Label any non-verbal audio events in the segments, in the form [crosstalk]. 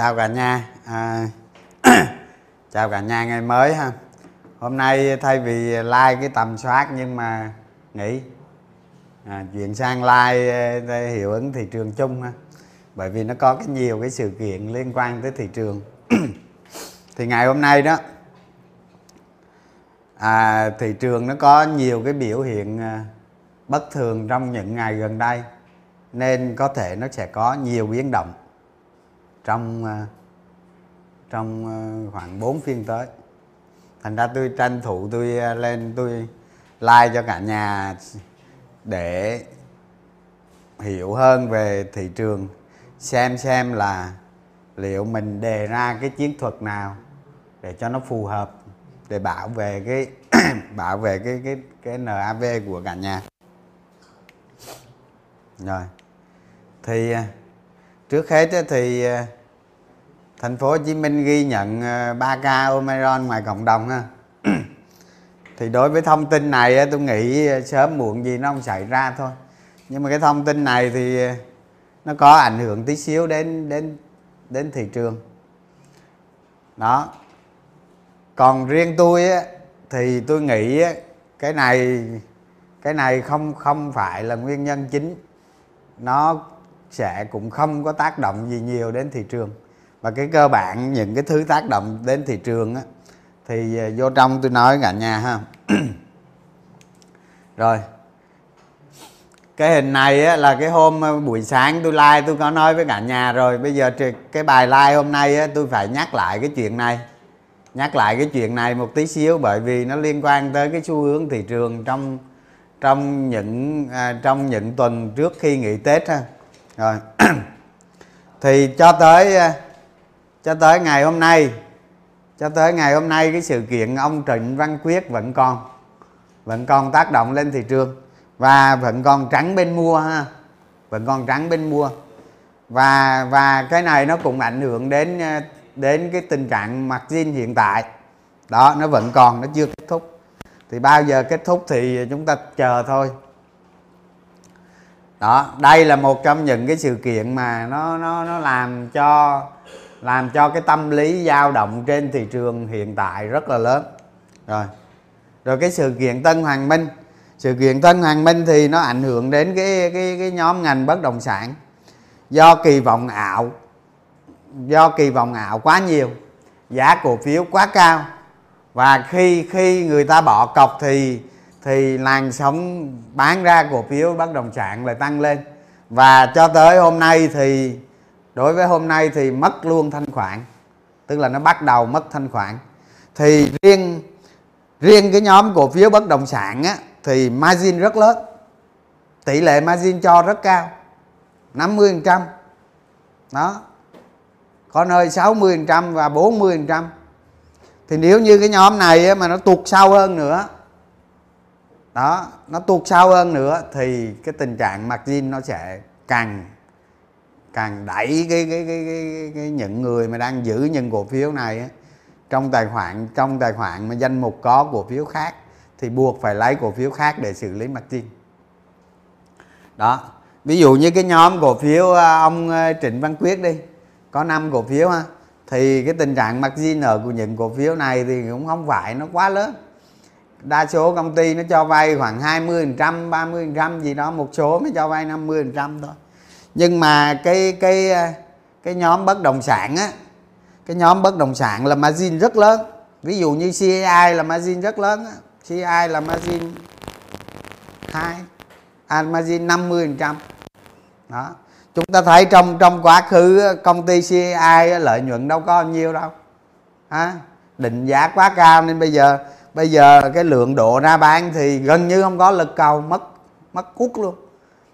chào cả nhà. À, [clears throat] chào cả nhà ngày mới ha. Hôm nay thay vì like cái tầm soát nhưng mà nghỉ. À, chuyển sang like à, hiệu ứng thị trường chung ha. Bởi vì nó có cái nhiều cái sự kiện liên quan tới thị trường. [clears throat] Thì ngày hôm nay đó à, thị trường nó có nhiều cái biểu hiện à, bất thường trong những ngày gần đây. Nên có thể nó sẽ có nhiều biến động trong ờ, trong ờ, khoảng 4 phiên tới. Thành ra tôi tranh thủ tôi ờ, lên tôi like cho cả nhà để hiểu hơn về thị trường, xem xem là liệu mình đề ra cái chiến thuật nào để cho nó phù hợp để bảo vệ cái, [coughs] bảo vệ cái cái cái NAV của cả nhà. Rồi, thì trước hết thì thành phố Hồ Chí Minh ghi nhận 3 ca Omicron ngoài cộng đồng ha. [clears throat] Thì đối với thông tin này tôi nghĩ sớm muộn gì nó không xảy ra thôi. Nhưng mà cái thông tin này thì à, nó có ảnh hưởng tí xíu đến đến đến thị trường. Đó. Còn riêng tôi á, thì tôi nghĩ á, cái này cái này không không phải là nguyên nhân chính. Nó sẽ cũng không có tác động gì nhiều đến thị trường và cái cơ bản những cái thứ tác động đến thị trường á, thì à, vô trong tôi nói cả nhà ha. [clears throat] Rồi. Cái hình này á, là cái hôm à, buổi sáng tôi like tôi có nói với cả nhà rồi. Bây giờ cái bài like hôm nay á, tôi phải nhắc lại cái chuyện này. Nhắc lại cái chuyện này một tí xíu bởi vì nó liên quan tới cái xu hướng thị trường trong trong những à, trong những tuần trước khi nghỉ tết ha. Rồi. [clears throat] Thì cho tới à, cho tới ngày hôm nay, cho tới ngày hôm nay cái sự kiện ông Trịnh Văn Quyết vẫn còn vẫn còn tác động lên thị trường và vẫn còn trắng bên mua ha, vẫn còn trắng bên mua. Và và cái này nó cũng ảnh hưởng đến ờ, đến cái tình trạng margin hiện tại. Đó, nó vẫn còn, nó chưa kết thúc. Thì bao giờ kết thúc thì chúng ta chờ thôi. Đó, đây là một trong những cái sự kiện mà nó nó nó làm cho làm cho cái tâm lý dao động trên thị trường hiện tại rất là lớn. Rồi. Rồi cái sự kiện Tân Hoàng Minh. Sự kiện Tân Hoàng Minh thì nó ảnh hưởng đến cái cái cái nhóm ngành bất động sản. Do kỳ vọng ảo, do kỳ vọng ảo quá nhiều, giá cổ phiếu quá cao. Và khi khi người ta bỏ cọc thì thì làn sóng bán ra cổ phiếu bất động sản lại tăng lên. Và cho tới hôm nay thì đối với hôm nay thì mất luôn thanh khoản tức là nó bắt đầu mất thanh khoản. Thì riêng riêng cái nhóm cổ phiếu bất động sản á, thì margin rất lớn. Tỷ lệ margin cho rất cao 50% đó có nơi 60% và 40% thì nếu như cái nhóm này mà nó tụt sâu hơn nữa đó nó tụt sâu hơn nữa thì cái tình trạng margin nó sẽ càng càng đẩy cái cái cái, cái, cái những người mà đang giữ những cổ phiếu này á, trong tài khoản trong tài khoản mà danh mục có cổ phiếu khác thì buộc phải lấy cổ phiếu khác để xử lý margin đó ví dụ như cái nhóm cổ phiếu à, ông à, Trịnh Văn Quyết đi có 5 cổ phiếu ha thì cái tình trạng margin nợ của những cổ phiếu này thì cũng không phải nó quá lớn. Đa số công ty nó cho vay khoảng 20 trăm 30 trăm gì đó một số mới cho vay 50 trăm thôi nhưng mà cái cái cái nhóm bất động sản á cái nhóm bất động sản là margin rất lớn. Ví dụ như CI là margin rất lớn á. CI là margin 2 à, margin 50 trăm. Đó. Chúng ta thấy trong trong quá khứ công ty CI lợi nhuận đâu có nhiêu đâu. À, định giá quá cao nên bây giờ bây giờ cái lượng độ ra bán thì gần như không có lực cầu mất mất cút luôn.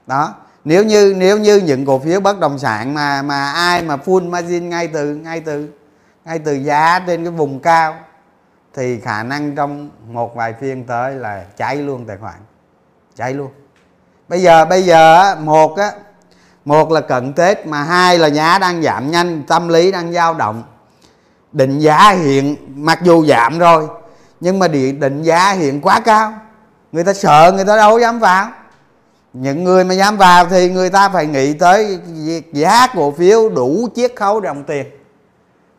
Đó nếu như nếu như những cổ phiếu bất động sản mà mà ai mà full margin ngay từ ngay từ ngay từ giá trên cái vùng cao, thì khả năng trong một vài phiên tới là cháy luôn tài khoản. Cháy luôn. Bây giờ bây giờ một á, một là cận tết mà hai là giá đang giảm nhanh, tâm lý đang dao động. Định giá hiện, mặc dù giảm rồi, nhưng mà định giá hiện quá cao. Người ta sợ người ta đâu dám vào những người mà dám vào thì người ta phải nghĩ tới việc giá cổ phiếu đủ chiết khấu đồng tiền.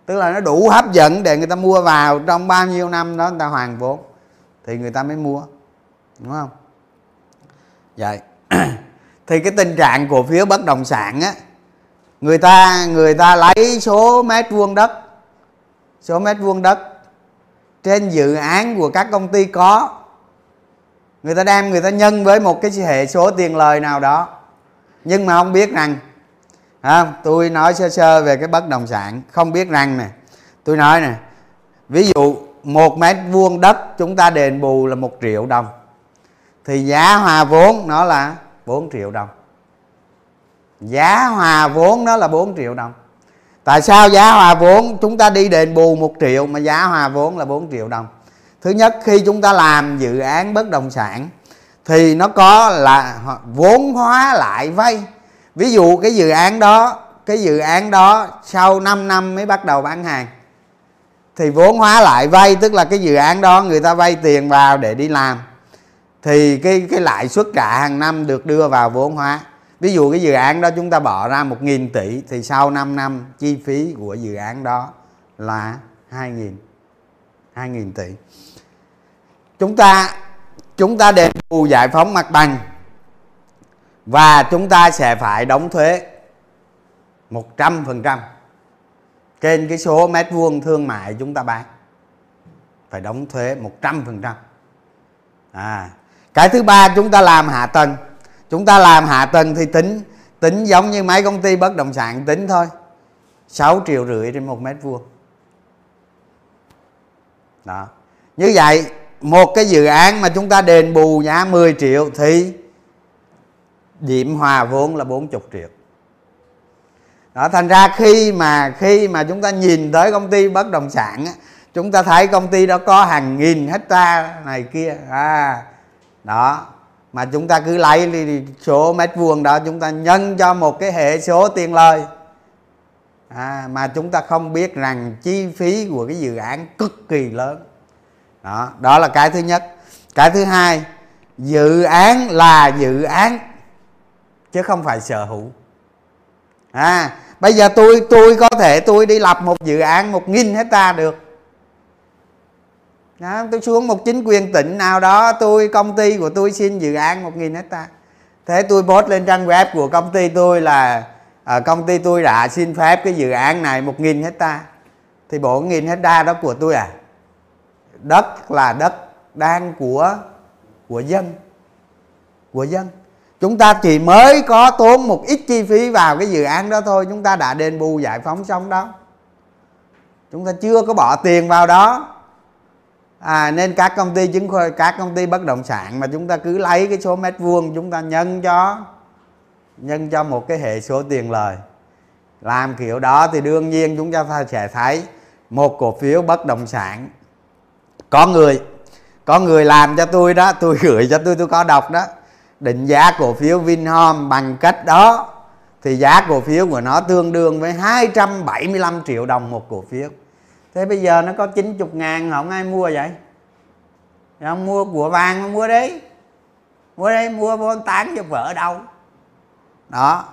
Tức là nó đủ hấp dẫn để người ta mua vào trong bao nhiêu năm đó người ta hoàn vốn, thì người ta mới mua, đúng không? Vậy dạ. [clears throat] thì cái tình trạng cổ phiếu bất động sản á, người ta người ta lấy số mét vuông đất, số mét vuông đất trên dự án của các công ty có người ta đem người ta nhân với một cái hệ số tiền lời nào đó. Nhưng mà không biết rằng à, tôi nói sơ sơ về cái bất động sản không biết rằng nè. Tôi nói nè ví dụ một mét vuông đất chúng ta đền bù là một triệu đồng thì giá hòa vốn nó là 4 triệu đồng. Giá hòa vốn nó là 4 triệu đồng. Tại sao giá hòa vốn chúng ta đi đền bù một triệu mà giá hòa vốn là 4 triệu đồng? Thứ nhất, khi chúng ta làm dự án bất động sản, thì nó có là vốn hóa lại vay. Ví dụ cái dự án đó, cái dự án đó sau 5 năm mới bắt đầu bán hàng, thì vốn hóa lại vay, tức là cái dự án đó người ta vay tiền vào để đi làm. Thì cái cái lãi suất trả hàng năm được đưa vào vốn hóa. Ví dụ cái dự án đó chúng ta bỏ ra 1.000 tỷ, thì sau 5 năm chi phí của dự án đó là 2.000 2.000 tỷ chúng ta chúng ta đền bù giải phóng mặt bằng và chúng ta sẽ phải đóng thuế 100% trên cái số mét vuông thương mại chúng ta bán. Phải đóng thuế 100% à cái thứ ba chúng ta làm hạ tầng. Chúng ta làm hạ tầng thì tính tính giống như mấy công ty bất động sản, tính thôi. 6 triệu rưỡi trên một mét vuông. Đó. Như vậy một cái dự án mà chúng ta đền bù giá 10 triệu thì điểm hòa vốn là 40 triệu. Đó thành ra khi mà khi mà chúng ta nhìn tới công ty bất động sản á, chúng ta thấy công ty đó có hàng nghìn hecta này kia. À đó mà chúng ta cứ lấy số mét vuông đó chúng ta nhân cho một cái hệ số tiền lời. À, mà chúng ta không biết rằng chi phí của cái dự án cực kỳ lớn đó đó là cái thứ nhất. Cái thứ hai dự án là dự án chứ không phải sở hữu. À bây giờ tôi tôi có thể tôi đi lập một dự án một nghìn hecta được. Đó, tôi xuống một chính quyền tỉnh nào đó tôi công ty của tôi xin dự án một nghìn hecta thế tôi post lên trang web của công ty tôi là à, công ty tôi đã xin phép cái dự án này một nghìn hecta thì bộ nghìn hecta đó của tôi à? Đất là đất đang của của dân của dân. Chúng ta chỉ mới có tốn một ít chi phí vào cái dự án đó thôi chúng ta đã đền bù giải phóng xong đó. Chúng ta chưa có bỏ tiền vào đó. À, nên các công ty chứng khoán các công ty bất động sản mà chúng ta cứ lấy cái số mét vuông chúng ta nhân cho nhân cho một cái hệ số tiền lời. Làm kiểu đó thì đương nhiên chúng ta sẽ thấy một cổ phiếu bất động sản có người có người làm cho tôi đó, tôi [laughs] gửi cho tôi tôi có đọc đó. Định giá cổ phiếu Vinhome bằng cách đó, thì giá cổ phiếu của nó tương đương với 275 triệu đồng một cổ phiếu. Thế bây giờ nó có 90 ngàn không ai mua vậy? Không mua, của vàng không mua đấy. Mua đây mua vô tán cho vợ đâu. Đó.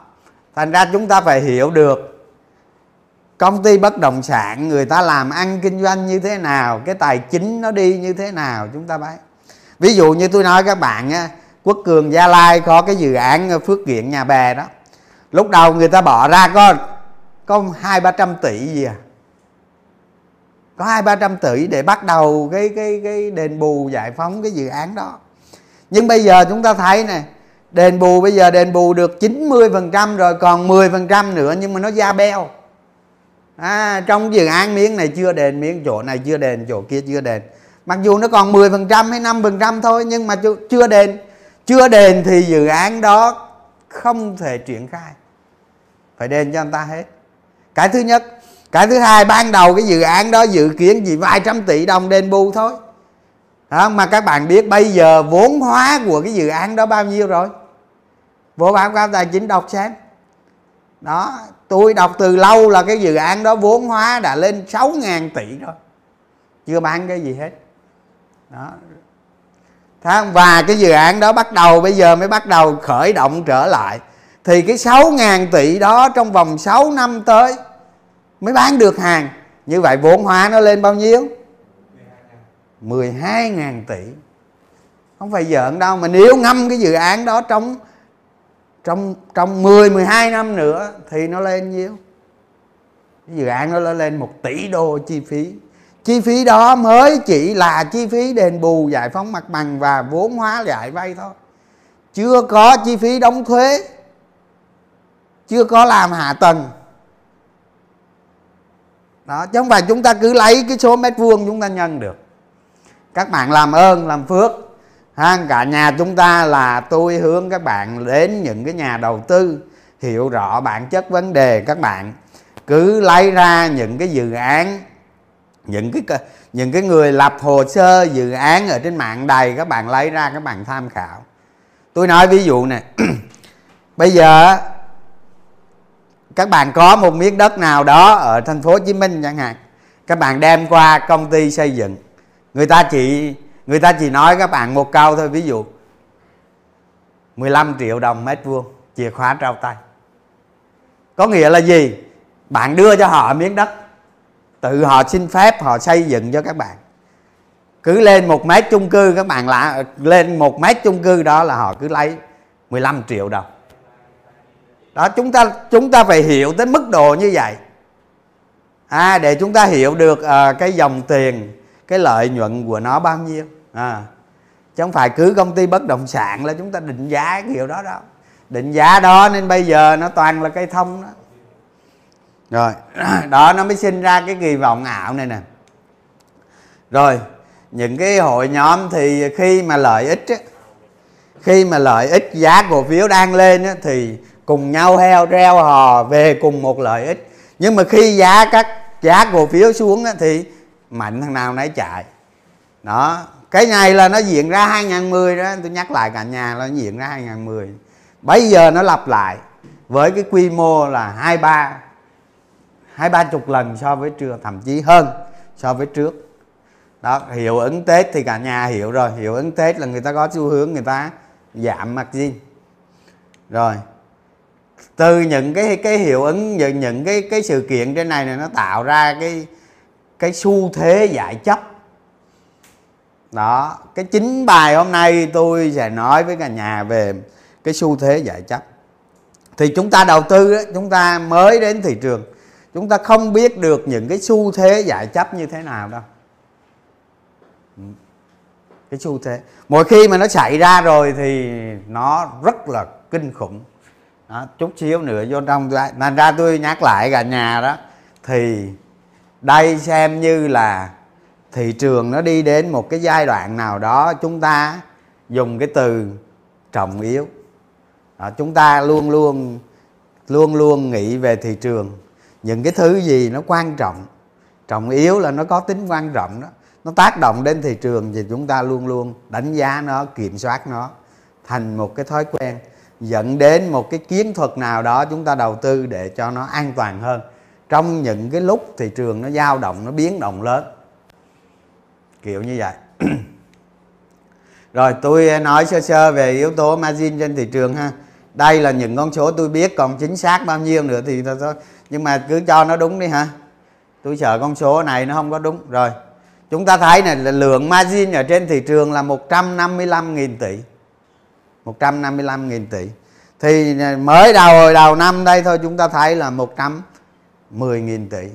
Thành ra chúng ta phải hiểu được công ty bất động sản, người ta làm ăn kinh doanh như thế nào, cái tài chính nó đi như thế nào, chúng ta biết ví dụ như tôi nói các bạn á, quốc cường gia lai có cái dự án phước kiện, nhà bè đó. Lúc đầu người ta bỏ ra có có hai, ba trăm tỷ gì à? Có hai, ba trăm tỷ để bắt đầu cái cái cái đền bù giải phóng cái dự án đó. Nhưng bây giờ chúng ta thấy nè, đền bù bây giờ đền bù được 90% rồi, còn 10% nữa nhưng mà nó ra beo à, trong dự án miếng này chưa đền miếng chỗ này chưa đền chỗ kia chưa đền. Mặc dù nó còn 10% hay 5% thôi nhưng mà chưa đền. Chưa đền thì dự án đó không thể triển khai. Phải đền cho anh ta hết. Cái thứ nhất cái thứ hai ban đầu cái dự án đó dự kiến chỉ vài trăm tỷ đồng đền bù thôi. Đó, mà các bạn biết bây giờ vốn hóa của cái dự án đó bao nhiêu rồi? Vô báo cáo tài chính đọc xem đó, tôi đọc từ lâu là cái dự án đó vốn hóa đã lên 6.000 tỷ rồi. Chưa bán cái gì hết. Đó. Và cái dự án đó bắt đầu, bây giờ mới bắt đầu khởi động trở lại. Thì cái 6.000 tỷ đó trong vòng 6 năm tới mới bán được hàng. Như vậy vốn hóa nó lên bao nhiêu? 12.000 tỷ. Không phải giỡn đâu, mà nếu ngâm cái dự án đó trong trong trong 10 12 năm nữa thì nó lên nhiêu? Dự án nó lên 1 tỷ đô chi phí. Chi phí đó mới chỉ là chi phí đền bù giải phóng mặt bằng và vốn hóa giải vay thôi. Chưa có chi phí đóng thuế. Chưa có làm hạ tầng. Đó, chứ không phải chúng ta cứ lấy cái số mét vuông chúng ta nhân được. Các bạn làm ơn, làm phước ha, cả nhà chúng ta là tôi hướng các bạn đến những cái nhà đầu tư, hiểu rõ bản chất vấn đề các bạn. Cứ lấy ra những cái dự án, những cái những cái người lập hồ sơ dự án ở trên mạng đầy, các bạn lấy ra, các bạn tham khảo. Tôi nói ví dụ này [clears throat] bây giờ các bạn có một miếng đất nào đó ở thành phố Hồ Chí Minh chẳng hạn, các bạn đem qua công ty xây dựng, người ta chỉ người ta chỉ nói các bạn một câu thôi ví dụ 15 triệu đồng mét vuông chìa khóa trao tay. Có nghĩa là gì? Bạn đưa cho họ miếng đất tự họ xin phép họ xây dựng cho các bạn. Cứ lên một mét chung cư các bạn lạ lên một mét chung cư đó là họ cứ lấy 15 triệu đồng. Đó chúng ta chúng ta phải hiểu tới mức độ như vậy. À, để chúng ta hiểu được à, cái dòng tiền cái lợi nhuận của nó bao nhiêu à, chứ không phải cứ công ty bất động sản là chúng ta định giá cái kiểu đó đâu. Định giá đó nên bây giờ nó toàn là cây thông đó. Rồi [clears throat] đó nó mới sinh ra cái kỳ vọng ảo này nè. Rồi những cái hội nhóm thì khi mà lợi ích á, khi mà lợi ích giá cổ phiếu đang lên á, thì cùng nhau heo reo hò về cùng một lợi ích. Nhưng mà khi giá các giá cổ phiếu xuống á, thì mạnh thằng nào nấy chạy. Đó cái này là nó diễn ra 2010 đó, tôi nhắc lại cả nhà nó diễn ra 2010 bây giờ nó lặp lại với cái quy mô là hai ba hai ba chục lần so với trước thậm chí hơn so với trước. Đó, hiệu ứng tết thì cả nhà hiểu rồi. Hiệu ứng tết là người ta có xu hướng người ta giảm margin. Rồi, từ những cái cái hiệu ứng, những những cái cái sự kiện trên này này nó tạo ra cái cái xu thế giải chấp đó cái chính bài hôm nay tôi sẽ nói với cả nhà về cái xu thế giải chấp. Thì chúng ta đầu tư chúng ta mới đến thị trường chúng ta không biết được những cái xu thế giải chấp như thế nào đâu. Ừ, cái xu thế. Mỗi khi mà nó xảy ra rồi thì nó rất là kinh khủng. Đó, chút xíu nữa vô trong thành ra tôi nhắc lại cả nhà đó thì đây xem như là thị trường nó đi đến một cái giai đoạn nào đó chúng ta dùng cái từ trọng yếu. Đó, chúng ta luôn luôn luôn luôn nghĩ về thị trường. Những cái thứ gì nó quan trọng trọng yếu là nó có tính quan trọng đó. Nó tác động đến thị trường thì chúng ta luôn luôn đánh giá nó kiểm soát nó thành một cái thói quen dẫn đến một cái kiến thuật nào đó chúng ta đầu tư để cho nó an toàn hơn. Trong những cái lúc thị trường nó dao động nó biến động lớn kiểu như vậy. [clears throat] Rồi tôi eh, nói sơ sơ về yếu tố margin trên thị trường ha. Đây là những con số tôi biết, còn chính xác bao nhiêu nữa thì thôi nhưng mà cứ cho nó đúng đi hả tôi sợ con số này nó không có đúng. Rồi, chúng ta thấy này là lượng margin ở trên thị trường là 155.000 tỷ. 155.000 tỷ. Thì mới đầu, hồi đầu năm đây thôi, chúng ta thấy là 110.000 tỷ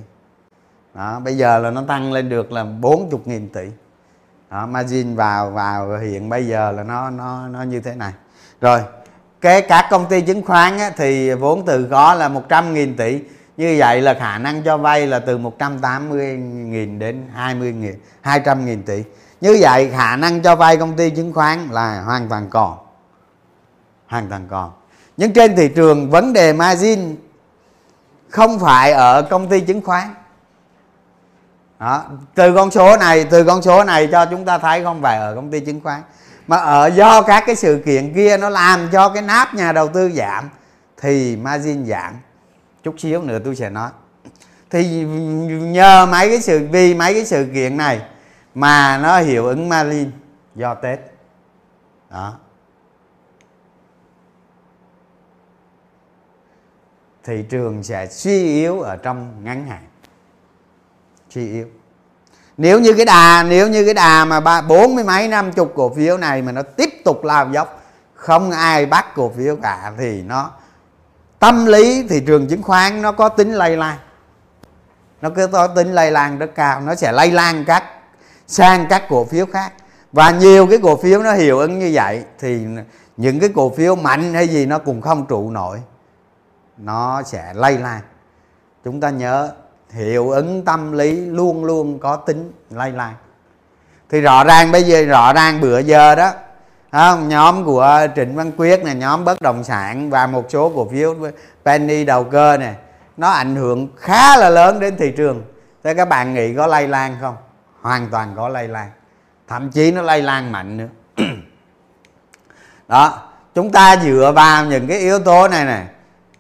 đó, bây giờ là nó tăng lên được là 40.000 tỷ. Đó, margin vào vào hiện bây giờ là nó nó nó như thế này. Rồi cái các công ty chứng khoán á, thì vốn từ có là 100.000 tỷ. Như vậy là khả năng cho vay là từ 180.000 đến 20.000 200.000 tỷ. Như vậy khả năng cho vay công ty chứng khoán là hoàn toàn còn hoàn toàn còn. Nhưng trên thị trường vấn đề margin không phải ở công ty chứng khoán đó. từ con số này, từ con số này cho chúng ta thấy không? Phải ở công ty chứng khoán. Mà ở do các cái sự kiện kia nó làm cho cái náp nhà đầu tư giảm, thì margin giảm. Chút xíu nữa tôi sẽ nói. Thì nhờ mấy cái sự, vì mấy cái sự kiện này mà nó hiệu ứng margin do tết. Đó. Thị trường sẽ suy yếu ở trong ngắn hạn suy yếu nếu như cái đà, nếu như cái đà mà ba, bốn mươi mấy năm chục cổ phiếu này mà nó tiếp tục lao dốc, không ai bắt cổ phiếu cả thì nó, tâm lý thị trường chứng khoán nó có tính lây lan. Nó cứ có tính lây lan rất cao, nó sẽ lây lan các, sang các cổ phiếu khác. Và nhiều cái cổ phiếu nó hiệu ứng như vậy thì những cái cổ phiếu mạnh hay gì nó cũng không trụ nổi. Nó sẽ lây lan. Chúng ta nhớ hiệu ứng tâm lý luôn luôn có tính lây lan thì rõ ràng bây giờ, rõ ràng bữa giờ đó không? nhóm của Trịnh Văn Quyết này nhóm bất động sản và một số cổ phiếu, penny đầu cơ này nó ảnh hưởng khá là lớn đến thị trường. Thế các bạn nghĩ có lây lan không? Hoàn toàn có lây lan. Thậm chí nó lây lan mạnh nữa. [clears throat] Đó, chúng ta dựa vào những cái yếu tố này này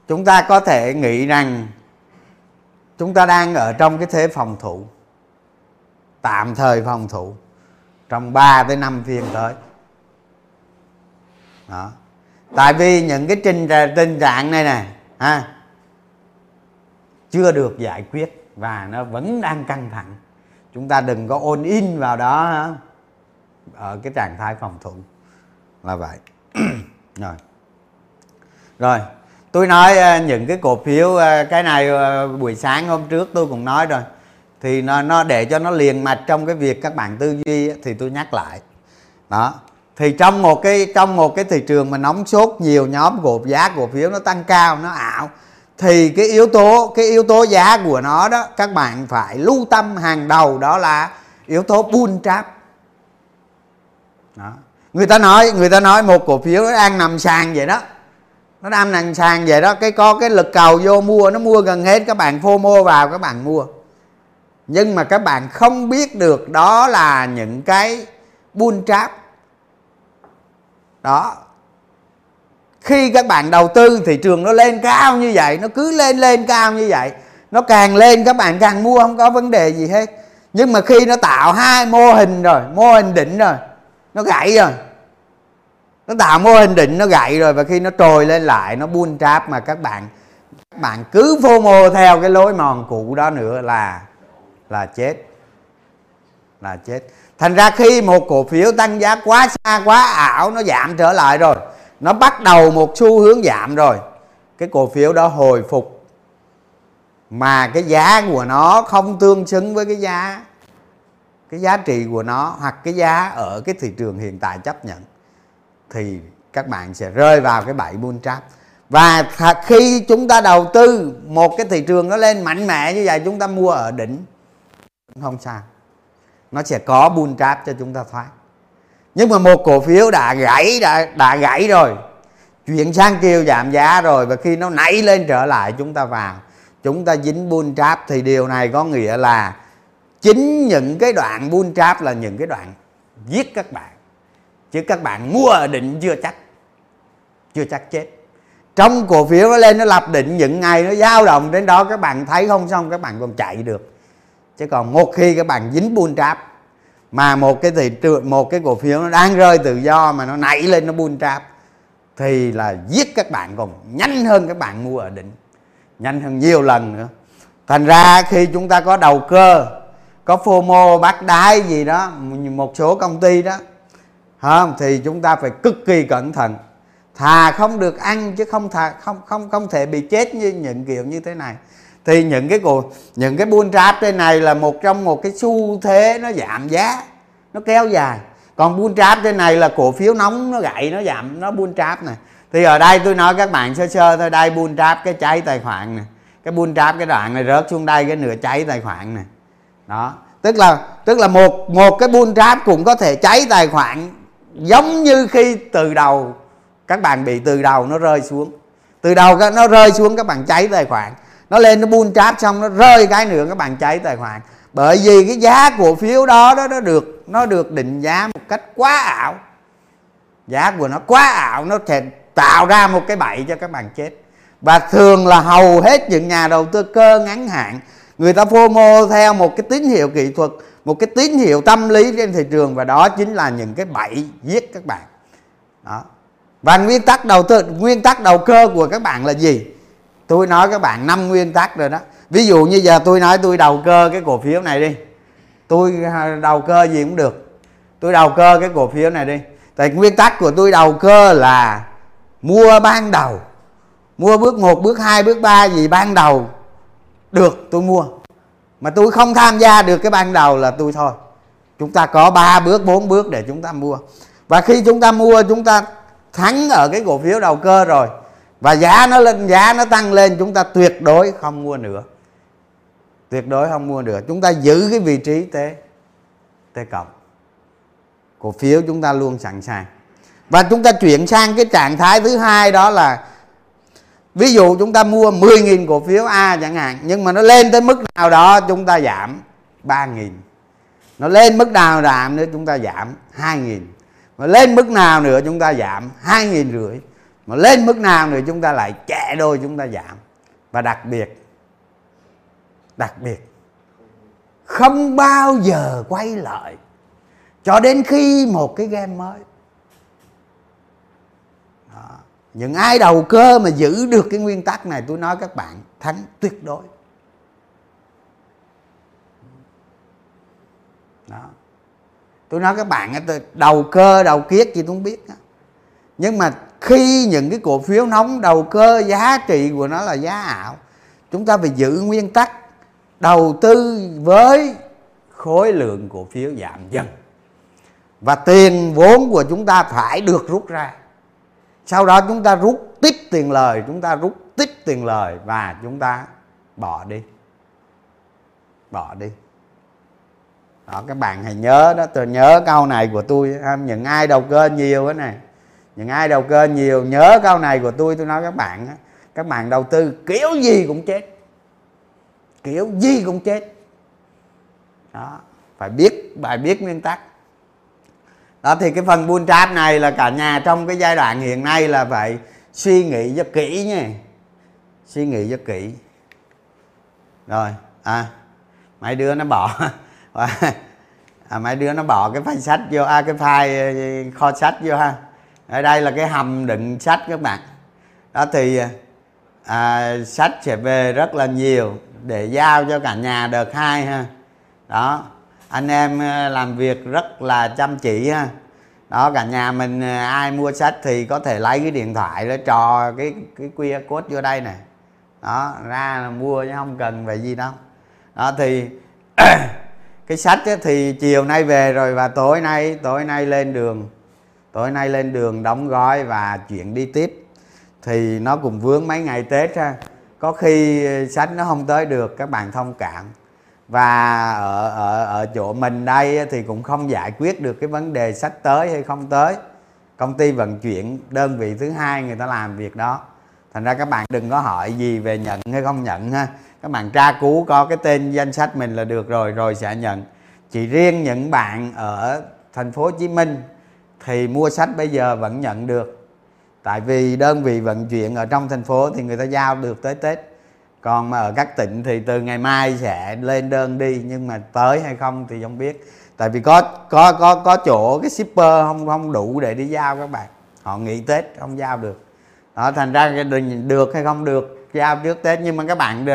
chúng ta có thể nghĩ rằng chúng ta đang ở trong cái thế phòng thủ. Tạm thời phòng thủ. Trong 3 tới 5 phiên tới. Đó. Tại vì những cái trình tình trạng này nè, ha, chưa được giải quyết và nó vẫn đang căng thẳng. Chúng ta đừng có ôn in vào đó, ha? ở cái trạng thái phòng thủ. Là vậy. [clears throat] Rồi. Rồi tôi nói à, những cái cổ phiếu à, cái này à, buổi sáng hôm trước tôi cũng nói rồi. Thì nó nó để cho nó liền mạch trong cái việc các bạn tư duy thì tôi nhắc lại. Đó. Thì trong một cái, trong một cái thị trường mà nóng sốt nhiều nhóm cổ giá cổ phiếu nó tăng cao, nó ảo, thì cái yếu tố, cái yếu tố giá của nó đó, các bạn phải lưu tâm hàng đầu đó là yếu tố bull trap. Đó. người ta nói, người ta nói một cổ phiếu nó đang nằm sàn vậy đó nó đang nằng sàn vậy đó, cái có cái lực cầu vô mua, nó mua gần hết, các bạn phô mô vào, các bạn mua. Nhưng mà các bạn không biết được đó là những cái bull trap. Đó. Khi các bạn đầu tư thị trường nó lên cao như vậy, nó cứ lên lên cao như vậy. Nó càng lên, các bạn càng mua, không có vấn đề gì hết. Nhưng mà khi nó tạo hai mô hình rồi, mô hình đỉnh rồi, nó gãy rồi nó tạo mô hình định, nó gãy rồi, và khi nó trồi lên lại, nó buôn tráp mà các bạn các bạn cứ phô mô theo cái lối mòn cũ đó nữa là là chết. Là chết. Thành ra khi một cổ phiếu tăng giá quá xa, quá ảo, nó giảm trở lại rồi. Nó bắt đầu một xu hướng giảm rồi. Cái cổ phiếu đó hồi phục. Mà cái giá của nó không tương xứng với cái giá cái giá trị của nó, hoặc cái giá ở cái thị trường hiện tại chấp nhận thì các bạn sẽ rơi vào cái bẫy bull trap và khi chúng ta đầu tư một cái thị trường nó lên mạnh mẽ như vậy, chúng ta mua ở đỉnh, không sao. Nó sẽ có bull trap cho chúng ta thoát. Nhưng mà một cổ phiếu đã gãy, đã đã gãy rồi, chuyển sang kêu giảm giá rồi, và khi nó nảy lên trở lại, chúng ta vào. Chúng ta dính bull trap thì điều này có nghĩa là chính những cái đoạn bull trap là những cái đoạn giết các bạn chứ các bạn mua ở định chưa chắc. Chưa chắc chết. Trong cổ phiếu nó lên, nó lập định, những ngày nó dao động đến đó, các bạn thấy không? Xong các bạn còn chạy được. Chứ còn một khi các bạn dính buôn trap, mà một cái thị trường một cái cổ phiếu nó đang rơi tự do, mà nó nảy lên, nó buôn trap, thì là giết các bạn còn nhanh hơn các bạn mua ở đỉnh. Nhanh hơn nhiều lần nữa. Thành ra khi chúng ta có đầu cơ, có fomo bắt đái gì đó, một số công ty đó không, thì chúng ta phải cực kỳ cẩn thận. Thà không được ăn chứ không thà, không không không thể bị chết như những kiểu như thế này. Thì những cái cổ những cái buôn trap trên này là một trong một cái xu thế nó giảm giá, nó kéo dài. Còn buôn trap trên này là cổ phiếu nóng, nó gậy, nó giảm, nó buôn trap này. Thì ở đây tôi nói các bạn sơ sơ thôi, đây buôn trap cái cháy tài khoản này. Cái buôn trap cái đoạn này rớt xuống đây cái nửa cháy tài khoản này. Đó, tức là tức là một một cái buôn trap cũng có thể cháy tài khoản giống như khi từ đầu các bạn bị từ đầu nó rơi xuống. Từ đầu nó rơi xuống các bạn cháy tài khoản. Nó lên, nó buôn tráp xong nó rơi cái nữa các bạn cháy tài khoản. Bởi vì cái giá cổ phiếu đó đó, nó được nó được định giá một cách quá ảo. Giá của nó quá ảo, nó thể tạo ra một cái bẫy cho các bạn chết. Và thường là hầu hết những nhà đầu tư cơ ngắn hạn, người ta phô mô theo một cái tín hiệu kỹ thuật một cái tín hiệu tâm lý trên thị trường và đó chính là những cái bẫy giết các bạn. Đó. Và nguyên tắc đầu tư nguyên tắc đầu cơ của các bạn là gì? Tôi nói các bạn năm nguyên tắc rồi đó. Ví dụ như giờ tôi nói tôi đầu cơ cái cổ phiếu này đi. Tôi à, đầu cơ gì cũng được. Tôi đầu cơ cái cổ phiếu này đi. Tại nguyên tắc của tôi đầu cơ là mua ban đầu. Mua bước 1, bước 2, bước 3 gì ban đầu được tôi mua mà tôi không tham gia được cái ban đầu là tôi thôi. Chúng ta có 3 bước 4 bước để chúng ta mua. Và khi chúng ta mua, chúng ta thắng ở cái cổ phiếu đầu cơ rồi. Và giá nó lên, giá nó tăng lên, chúng ta tuyệt đối không mua nữa. Tuyệt đối không mua được chúng ta giữ cái vị trí t t cộng. Cổ phiếu chúng ta luôn sẵn sàng. Và chúng ta chuyển sang cái trạng thái thứ hai đó là ví dụ chúng ta mua 10.000 cổ phiếu A chẳng hạn, nhưng mà nó lên tới mức nào đó chúng ta giảm 3.000 nó lên mức nào giảm nữa chúng ta giảm 2.000 mà lên mức nào nữa chúng ta giảm 2.000 rưỡi. Mà lên mức nào nữa chúng ta lại chạy đôi chúng ta giảm. Và đặc biệt đặc biệt, không bao giờ quay lại cho đến khi một cái game mới Đó những ai đầu cơ mà giữ được cái nguyên tắc này, tôi nói các bạn, thắng tuyệt đối. Đó. Tôi nói các bạn đầu cơ, đầu kiết gì tôi không biết nhưng mà khi những cái cổ phiếu nóng, đầu cơ, giá trị của nó là giá ảo, chúng ta phải giữ nguyên tắc đầu tư với khối lượng cổ phiếu giảm dần. Và tiền vốn của chúng ta phải được rút ra sau đó chúng ta rút tiếp tiền lời, chúng ta rút tiếp tiền lời và chúng ta bỏ đi. Bỏ đi. Đó, các bạn hãy nhớ đó, tôi nhớ câu này của tôi. Những ai đầu cơ nhiều cái này, những ai đầu cơ nhiều, nhớ câu này của tôi tôi nói các bạn các bạn đầu tư kiểu gì cũng chết. Kiểu gì cũng chết. Đó, phải biết, bài biết nguyên tắc đó thì cái phần bull trap này là cả nhà trong cái giai đoạn hiện nay là phải suy nghĩ cho kỹ nha suy nghĩ cho kỹ. Rồi à mấy đứa nó bỏ. [laughs] À, mấy đứa nó bỏ cái file sách vô à, cái file ờ, kho sách vô ha. Ở đây là cái hầm đựng sách các bạn. Đó thì à, sách sẽ về rất là nhiều để giao cho cả nhà đợt hai ha. Đó anh em ờ, làm việc rất là chăm chỉ ha. Đó, cả nhà mình ờ, ai mua sách thì có thể lấy cái điện thoại đó trò cái cái QR code vô đây này đó, ra là mua chứ không cần về gì đâu. Đó, thì [clears throat] cái sách thì chiều nay về rồi và tối nay tối nay lên đường. Tối nay lên đường đóng gói và chuyển đi tiếp. Thì nó cũng vướng mấy ngày tết ha. Có khi ờ, sách nó không tới được, các bạn thông cảm và ở ở ở chỗ mình đây thì cũng không giải quyết được cái vấn đề sách tới hay không tới. Công ty vận chuyển đơn vị thứ hai người ta làm việc đó. Thành ra các bạn đừng có hỏi gì về nhận hay không nhận ha. Các bạn tra cứu có cái tên danh sách mình là được rồi rồi sẽ nhận. Chỉ riêng những bạn ở thành phố Hồ Chí Minh thì mua sách bây giờ vẫn nhận được. Tại vì đơn vị vận chuyển ở trong thành phố thì người ta giao được tới Tết còn mà ở các tỉnh thì từ ngày mai sẽ lên đơn đi nhưng mà tới hay không thì không biết. Tại vì có có có có chỗ cái shipper không không đủ để đi giao các bạn. Họ nghỉ Tết không giao được. Đó thành ra đừng được hay không được giao trước Tết. Nhưng mà các bạn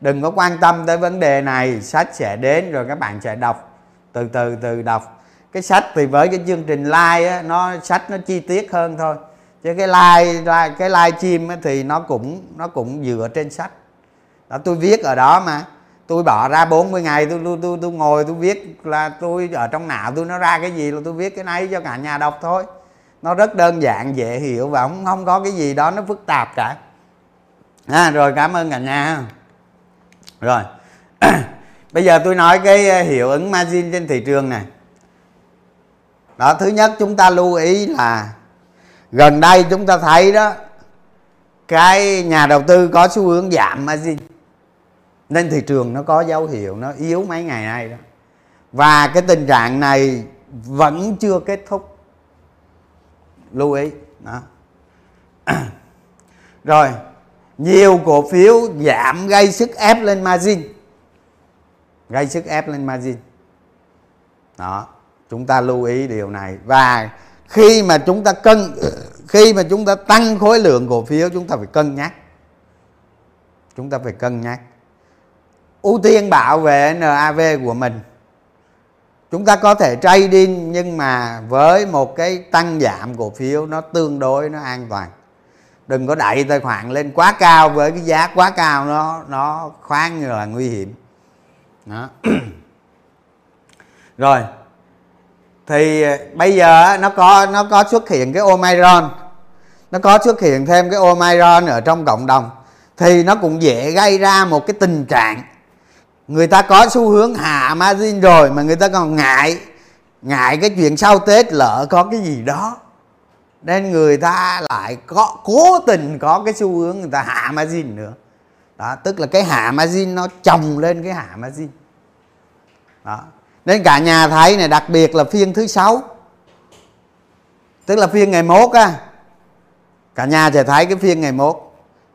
đừng có quan tâm tới vấn đề này. Sách sẽ đến rồi các bạn sẽ đọc. Từ từ từ đọc. Cái sách thì với cái chương trình live á, nó sách nó chi tiết hơn thôi. Chứ cái live live cái live stream thì nó cũng nó cũng dựa trên sách đó tôi viết ở đó mà. Tôi bỏ ra 40 ngày tôi tôi tôi, tôi ngồi tôi viết là tôi ở trong não tôi nó ra cái gì là tôi viết cái này cho cả nhà đọc thôi. Nó rất đơn giản dễ hiểu và không không có cái gì đó nó phức tạp cả. À, rồi cảm ơn cả nhà rồi. [clears throat] Bây giờ tôi nói cái ờ, hiệu ứng margin trên thị trường này. Đó thứ nhất chúng ta lưu ý là gần đây chúng ta thấy đó cái nhà đầu tư có xu hướng giảm margin nên thị trường nó có dấu hiệu nó yếu mấy ngày nay đó. Và cái tình trạng này vẫn chưa kết thúc. Lưu ý, đó. [clears throat] Rồi, nhiều cổ phiếu giảm gây sức ép lên margin. Gây sức ép lên margin. Đó, chúng ta lưu ý điều này. Và khi mà chúng ta cân, [clears throat] khi mà chúng ta tăng khối lượng cổ phiếu, chúng ta phải cân nhắc. Chúng ta phải cân nhắc ưu tiên bảo vệ NAV của mình. Chúng ta có thể trading, nhưng mà với một cái tăng giảm cổ phiếu nó tương đối, nó an toàn. Đừng có đẩy tài khoản lên quá cao, với cái giá quá cao nó nó khoan là nguy hiểm. Đó. [clears throat] Rồi. Thì ờ, bây giờ nó có nó có xuất hiện cái omicron. Nó có xuất hiện thêm cái omicron ở trong cộng đồng. Thì nó cũng dễ gây ra một cái tình trạng người ta có xu hướng hạ margin rồi mà người ta còn ngại ngại cái chuyện sau tết lỡ có cái gì đó. Nên người ta lại có, cố tình có cái xu hướng người ta hạ margin nữa. Đó, tức là cái hạ margin nó chồng lên cái hạ margin. Đó. Nên cả nhà thấy này, đặc biệt là phiên thứ sáu. Tức là phiên ngày mốt á. Cả nhà sẽ thấy cái phiên ngày mốt.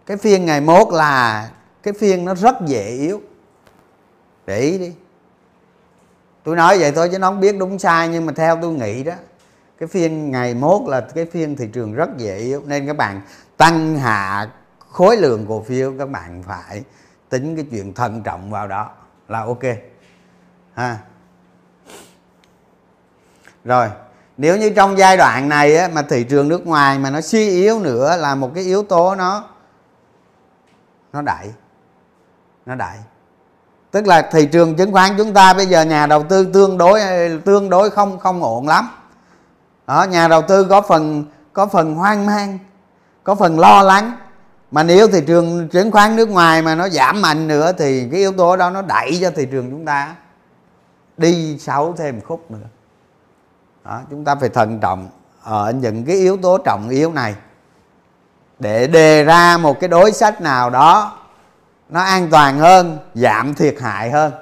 Cái phiên ngày mốt là cái phiên nó rất dễ yếu để ý đi. Tôi nói vậy thôi chứ nó không biết đúng sai nhưng mà theo tôi nghĩ đó cái phiên ngày mốt là cái phiên thị trường rất dễ yếu. Nên các bạn tăng hạ khối lượng cổ phiếu các bạn phải tính cái chuyện thận trọng vào đó là ok. Ha. Rồi nếu như trong giai đoạn này á, mà thị trường nước ngoài mà nó suy yếu nữa là một cái yếu tố nó nó đẩy nó đẩy tức là thị trường chứng khoán chúng ta bây giờ nhà đầu tư tương đối ờ, tương đối không không ổn lắm. Đó nhà đầu tư có phần có phần hoang mang có phần lo lắng. Mà nếu thị trường chứng khoán nước ngoài mà nó giảm mạnh nữa thì cái yếu tố đó nó đẩy cho thị trường chúng ta đi xấu thêm khúc nữa. Đó, chúng ta phải thận trọng ở những cái yếu tố trọng yếu này để đề ra một cái đối sách nào đó nó an toàn hơn, giảm thiệt hại hơn.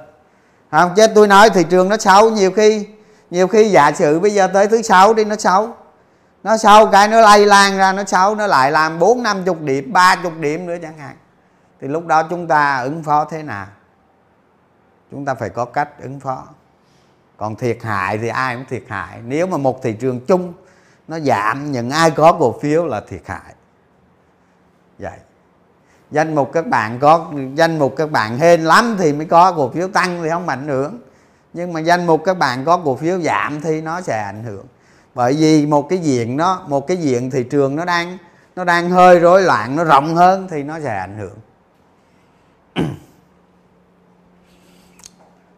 Không, chứ tôi nói thị trường nó xấu, nhiều khi nhiều khi giả sử bây giờ tới thứ sáu đi, nó xấu. Nó xấu cái nó lây lan ra, nó xấu, nó lại làm bốn, năm chục điểm, ba chục điểm nữa chẳng hạn. Thì lúc đó chúng ta ứng phó thế nào? Chúng ta phải có cách ứng phó. Còn thiệt hại thì ai cũng thiệt hại. Nếu mà một thị trường chung, nó giảm, những ai có cổ phiếu là thiệt hại. Vậy danh mục các bạn có danh mục các bạn hên lắm thì mới có cổ phiếu tăng thì không ảnh hưởng. Nhưng mà danh mục các bạn có cổ phiếu giảm thì nó sẽ ảnh hưởng. Bởi vì một cái diện nó một cái diện thị trường nó đang nó đang hơi rối loạn nó rộng hơn thì nó sẽ ảnh hưởng. [clears throat]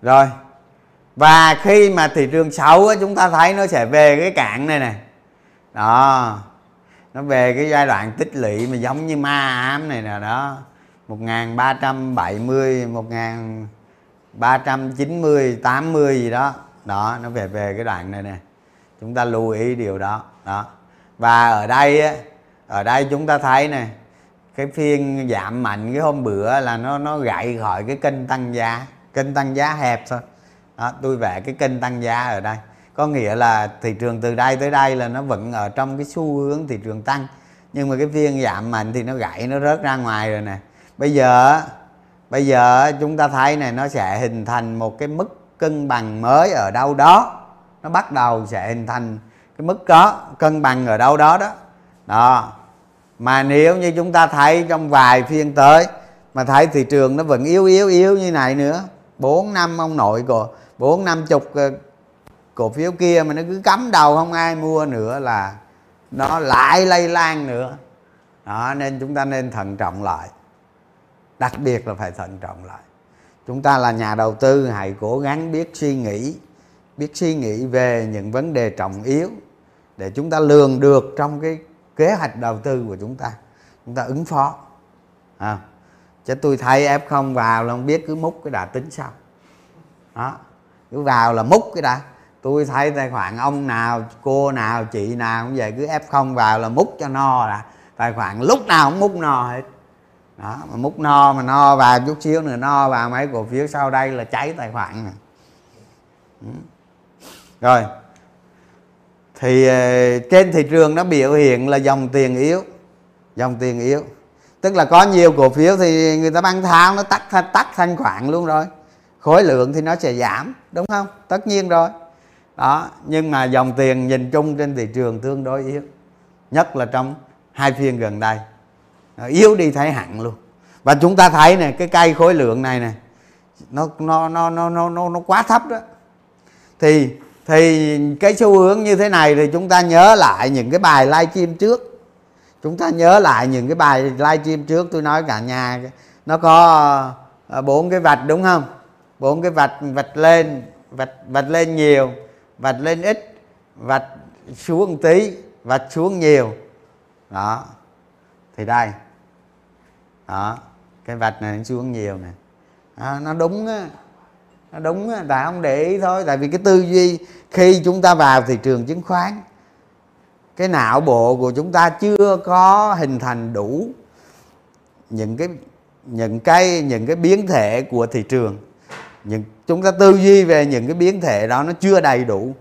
Rồi. Và khi mà thị trường xấu á, chúng ta thấy nó sẽ về cái cạn này nè. Đó nó về cái giai đoạn tích lũy mà giống như ma ám này nè đó. 1370 1390 80 gì đó. Đó nó về về cái đoạn này nè. Chúng ta lưu ý điều đó đó. Và ở đây á ở đây chúng ta thấy nè cái phiên giảm mạnh cái hôm bữa là nó nó gãy khỏi cái kênh tăng giá kênh tăng giá hẹp thôi. Đó, tôi vẽ cái kênh tăng giá ở đây có nghĩa là thị trường từ đây tới đây là nó vẫn ở trong cái xu hướng thị trường tăng. Nhưng mà cái phiên giảm mạnh thì nó gãy, nó rớt ra ngoài rồi nè. Bây giờ bây giờ chúng ta thấy này, nó sẽ hình thành một cái mức cân bằng mới ở đâu đó. Nó bắt đầu sẽ hình thành cái mức đó cân bằng ở đâu đó đó. Đó. Mà nếu như chúng ta thấy trong vài phiên tới, mà thấy thị trường nó vẫn yếu yếu yếu như này nữa, bốn năm ông nội của, bốn năm chục ờ, cổ phiếu kia mà nó cứ cắm đầu không ai mua nữa là nó lại lây lan nữa. Đó nên chúng ta nên thận trọng lại. Đặc biệt là phải thận trọng lại. Chúng ta là nhà đầu tư hãy cố gắng biết suy nghĩ biết suy nghĩ về những vấn đề trọng yếu để chúng ta lường được trong cái kế hoạch đầu tư của chúng ta. Chúng ta ứng phó. À, chứ tôi thấy f không vào là không biết cứ múc cái đã tính sao đó cứ vào là múc cái đã tôi thấy tài khoản ông nào, cô nào, chị nào cũng vậy, cứ f không vào là múc cho no là tài khoản lúc nào cũng múc no hết. Đó, mà múc no mà no vào chút xíu nữa, no vào mấy cổ phiếu sau đây là cháy tài khoản rồi. Ừ. Thì ờ, trên thị trường nó biểu hiện là dòng tiền yếu, dòng tiền yếu. Tức là có nhiều cổ phiếu thì người ta băng tháo, nó tắt tắt thanh khoản luôn rồi. Khối lượng thì nó sẽ giảm, đúng không? Tất nhiên rồi đó nhưng mà dòng tiền nhìn chung trên thị trường tương đối yếu nhất là trong hai phiên gần đây. Yếu đi thấy hẳn luôn. Và chúng ta thấy này cái cây khối lượng này nè nó nó nó nó nó nó, nó quá thấp đó. Thì thì cái xu hướng như thế này thì chúng ta nhớ lại những cái bài livestream trước. Chúng ta nhớ lại những cái bài livestream trước. Tôi nói cả nhà nó có ờ, bốn cái vạch đúng không? Bốn cái vạch vạch lên vạch vạch lên nhiều vạch lên ít vạch xuống tí vạch xuống nhiều. Đó. Thì đây. Đó. Cái vạch này nó xuống nhiều nè. À, nó đúng á. Nó đúng á. Tại không để ý thôi. Tại vì cái tư duy khi chúng ta vào thị trường chứng khoán cái não bộ của chúng ta chưa có hình thành đủ những cái những cái những cái biến thể của thị trường những, chúng ta tư duy về những cái biến thể đó nó chưa đầy đủ.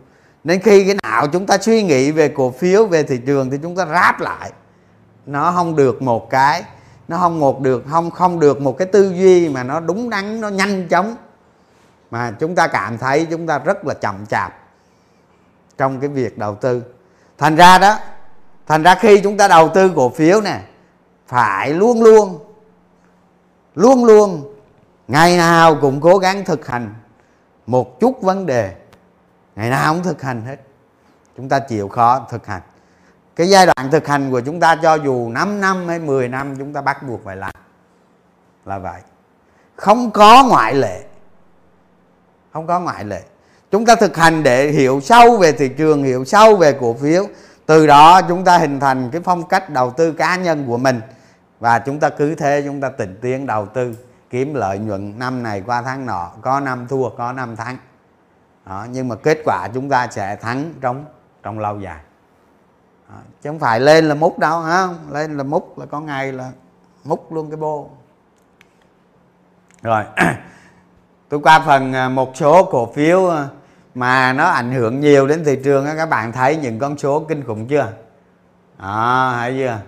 Nên khi cái nào chúng ta suy nghĩ về cổ phiếu, về thị trường thì chúng ta ráp lại. Nó không được một cái, nó không một được, không không được một cái tư duy mà nó đúng đắn, nó nhanh chóng. Mà chúng ta cảm thấy chúng ta rất là chậm chạp trong cái việc đầu tư. Thành ra đó, thành ra khi chúng ta đầu tư cổ phiếu nè, phải luôn luôn luôn luôn ngày nào cũng cố gắng thực hành một chút vấn đề. Ngày nào cũng thực hành hết. Chúng ta chịu khó thực hành. Cái giai đoạn thực hành của chúng ta cho dù 5 năm hay 10 năm, chúng ta bắt buộc phải làm. Là vậy. Không có ngoại lệ. Không có ngoại lệ. Chúng ta thực hành để hiểu sâu về thị trường, hiểu sâu về cổ phiếu. Từ đó chúng ta hình thành cái phong cách đầu tư cá nhân của mình. Và chúng ta cứ thế chúng ta tịnh tiến đầu tư kiếm lợi nhuận năm này qua tháng nọ có năm thua có năm thắng. Đó, nhưng mà kết quả chúng ta sẽ thắng trong trong lâu dài. Đó, chứ không phải lên là múc đâu hả lên là múc là có ngày là múc luôn cái bô. Rồi [clears throat] tôi qua phần à, một số cổ phiếu à, mà nó ảnh hưởng nhiều đến thị trường các bạn thấy những con số kinh khủng chưa? À, thấy chưa?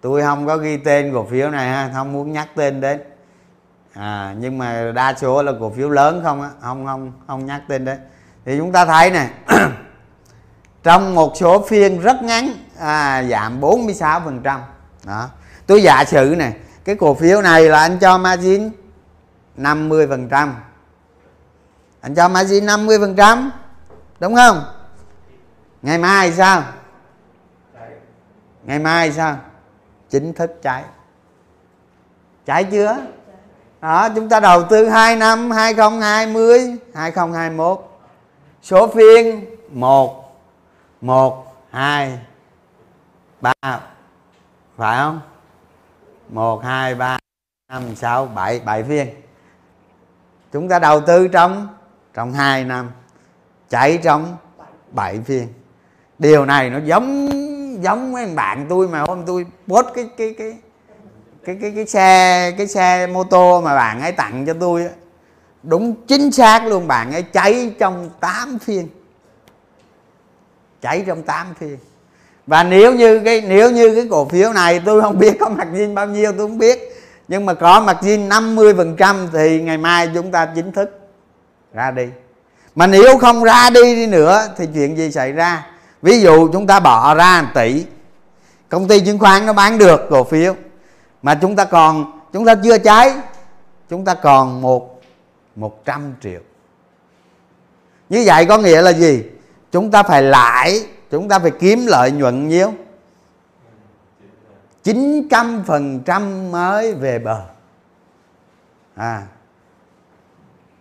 Tôi không có ghi tên cổ phiếu này ha không muốn nhắc tên đến à, nhưng mà đa số là cổ phiếu lớn không á không không không nhắc tên đấy. Thì chúng ta thấy này [clears throat] trong một số phiên rất ngắn à, giảm 46 phần trăm. Đó. Tôi giả sử này cái cổ phiếu này là anh cho margin 50 phần trăm. Anh cho margin 50 phần trăm đúng không? Ngày mai sao? Ngày mai sao? Chính thức cháy. Cháy chưa? Đó, chúng ta đầu tư 2 năm 2020 2021 số phiên 1 1 2 3 phải không? 1 2 3 5 6 7 7 phiên. Chúng ta đầu tư trong trong 2 năm chạy trong 7 phiên. Điều này nó giống giống mấy bạn tôi mà hôm tôi post cái cái cái cái cái cái xe cái xe mô tô mà bạn ấy tặng cho tôi á, đúng chính xác luôn, bạn ấy cháy trong 8 phiên. Cháy trong 8 phiên. Và nếu như cái, nếu như cái cổ phiếu này tôi không biết có mặt zin bao nhiêu tôi không biết, nhưng mà có mặt zin 50 phần trăm thì ngày mai chúng ta chính thức ra đi. Mà nếu không ra đi đi nữa thì chuyện gì xảy ra? Ví dụ chúng ta bỏ ra 1 tỷ, công ty chứng khoán nó bán được cổ phiếu mà chúng ta còn, chúng ta chưa cháy, chúng ta còn một một trăm triệu. Như vậy có nghĩa là gì? Chúng ta phải lãi, chúng ta phải kiếm lợi nhuận nhiêu 900% mới về bờ. À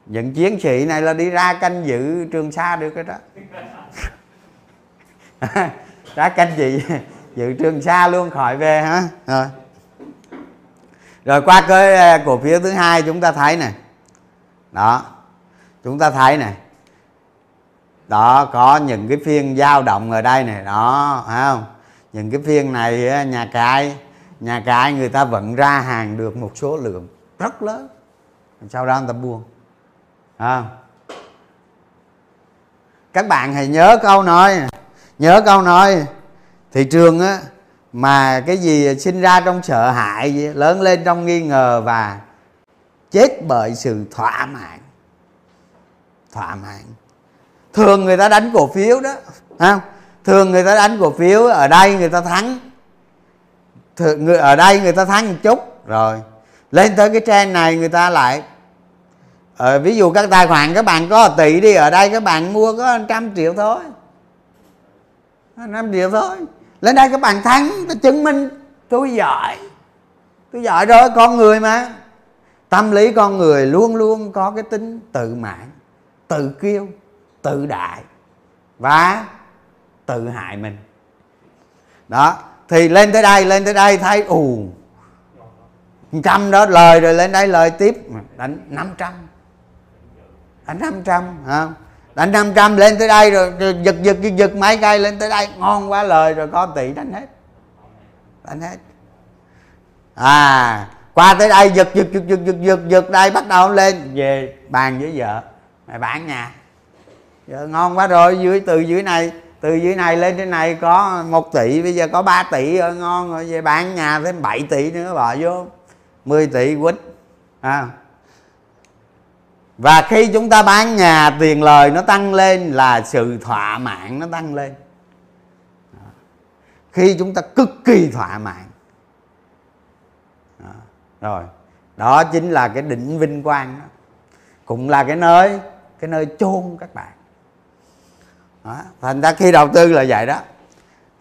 những chiến sĩ này là đi ra canh giữ trường sa được cái đó. [laughs] Ra canh gì giữ trường sa luôn, khỏi về hả? Rồi rồi qua cái à, cổ phiếu thứ hai chúng ta thấy này. Đó, chúng ta thấy này. Đó, có những cái phiên dao động ở đây này, đó, thấy không? Những cái phiên này nhà cái nhà cái người ta vẫn ra hàng được một số lượng rất lớn. Sau đó người ta buông à. các bạn hãy nhớ câu nói, nhớ câu nói, thị trường á mà cái gì sinh ra trong sợ hãi lớn lên trong nghi ngờ và chết bởi sự thỏa mãn. Thỏa mãn. Thường người ta đánh cổ phiếu đó không thường người ta đánh cổ phiếu ở đây người ta thắng. Thường, người ở đây người ta thắng một chút rồi. Lên tới cái trend này người ta lại ờ, ví dụ các tài khoản các bạn có tỷ đi ở đây các bạn mua có trăm triệu thôi. Năm triệu thôi lên đây các bạn thắng chứng minh tôi giỏi. Tôi giỏi rồi, con người mà. Tâm lý con người luôn luôn có cái tính tự mãn, tự kiêu, tự đại và tự hại mình. Đó, thì lên tới đây, lên tới đây thấy, ù, trăm đó lời rồi lên đây lời tiếp. Đánh năm trăm. Đánh năm trăm không đánh năm trăm lên tới đây rồi, rồi giật giật giật giật mấy cây lên tới đây. Ngon quá lời rồi có tỷ đánh hết. Đánh hết. À qua tới đây giật giật giật giật giật giật giật đây bắt đầu lên. Về bàn với vợ. Mày bán nhà. Giờ ngon quá rồi dưới từ dưới này từ dưới này lên trên này có 1 tỷ bây giờ có 3 tỷ rồi ngon rồi. Về bán nhà thêm 7 tỷ nữa bỏ vô. 10 tỷ quýt. À và khi chúng ta bán nhà tiền lời nó tăng lên là sự thỏa mãn nó tăng lên khi chúng ta cực kỳ thỏa mãn đó. rồi đó chính là cái đỉnh vinh quang đó. cũng là cái nơi cái nơi chôn các bạn đó. thành ra khi đầu tư là vậy đó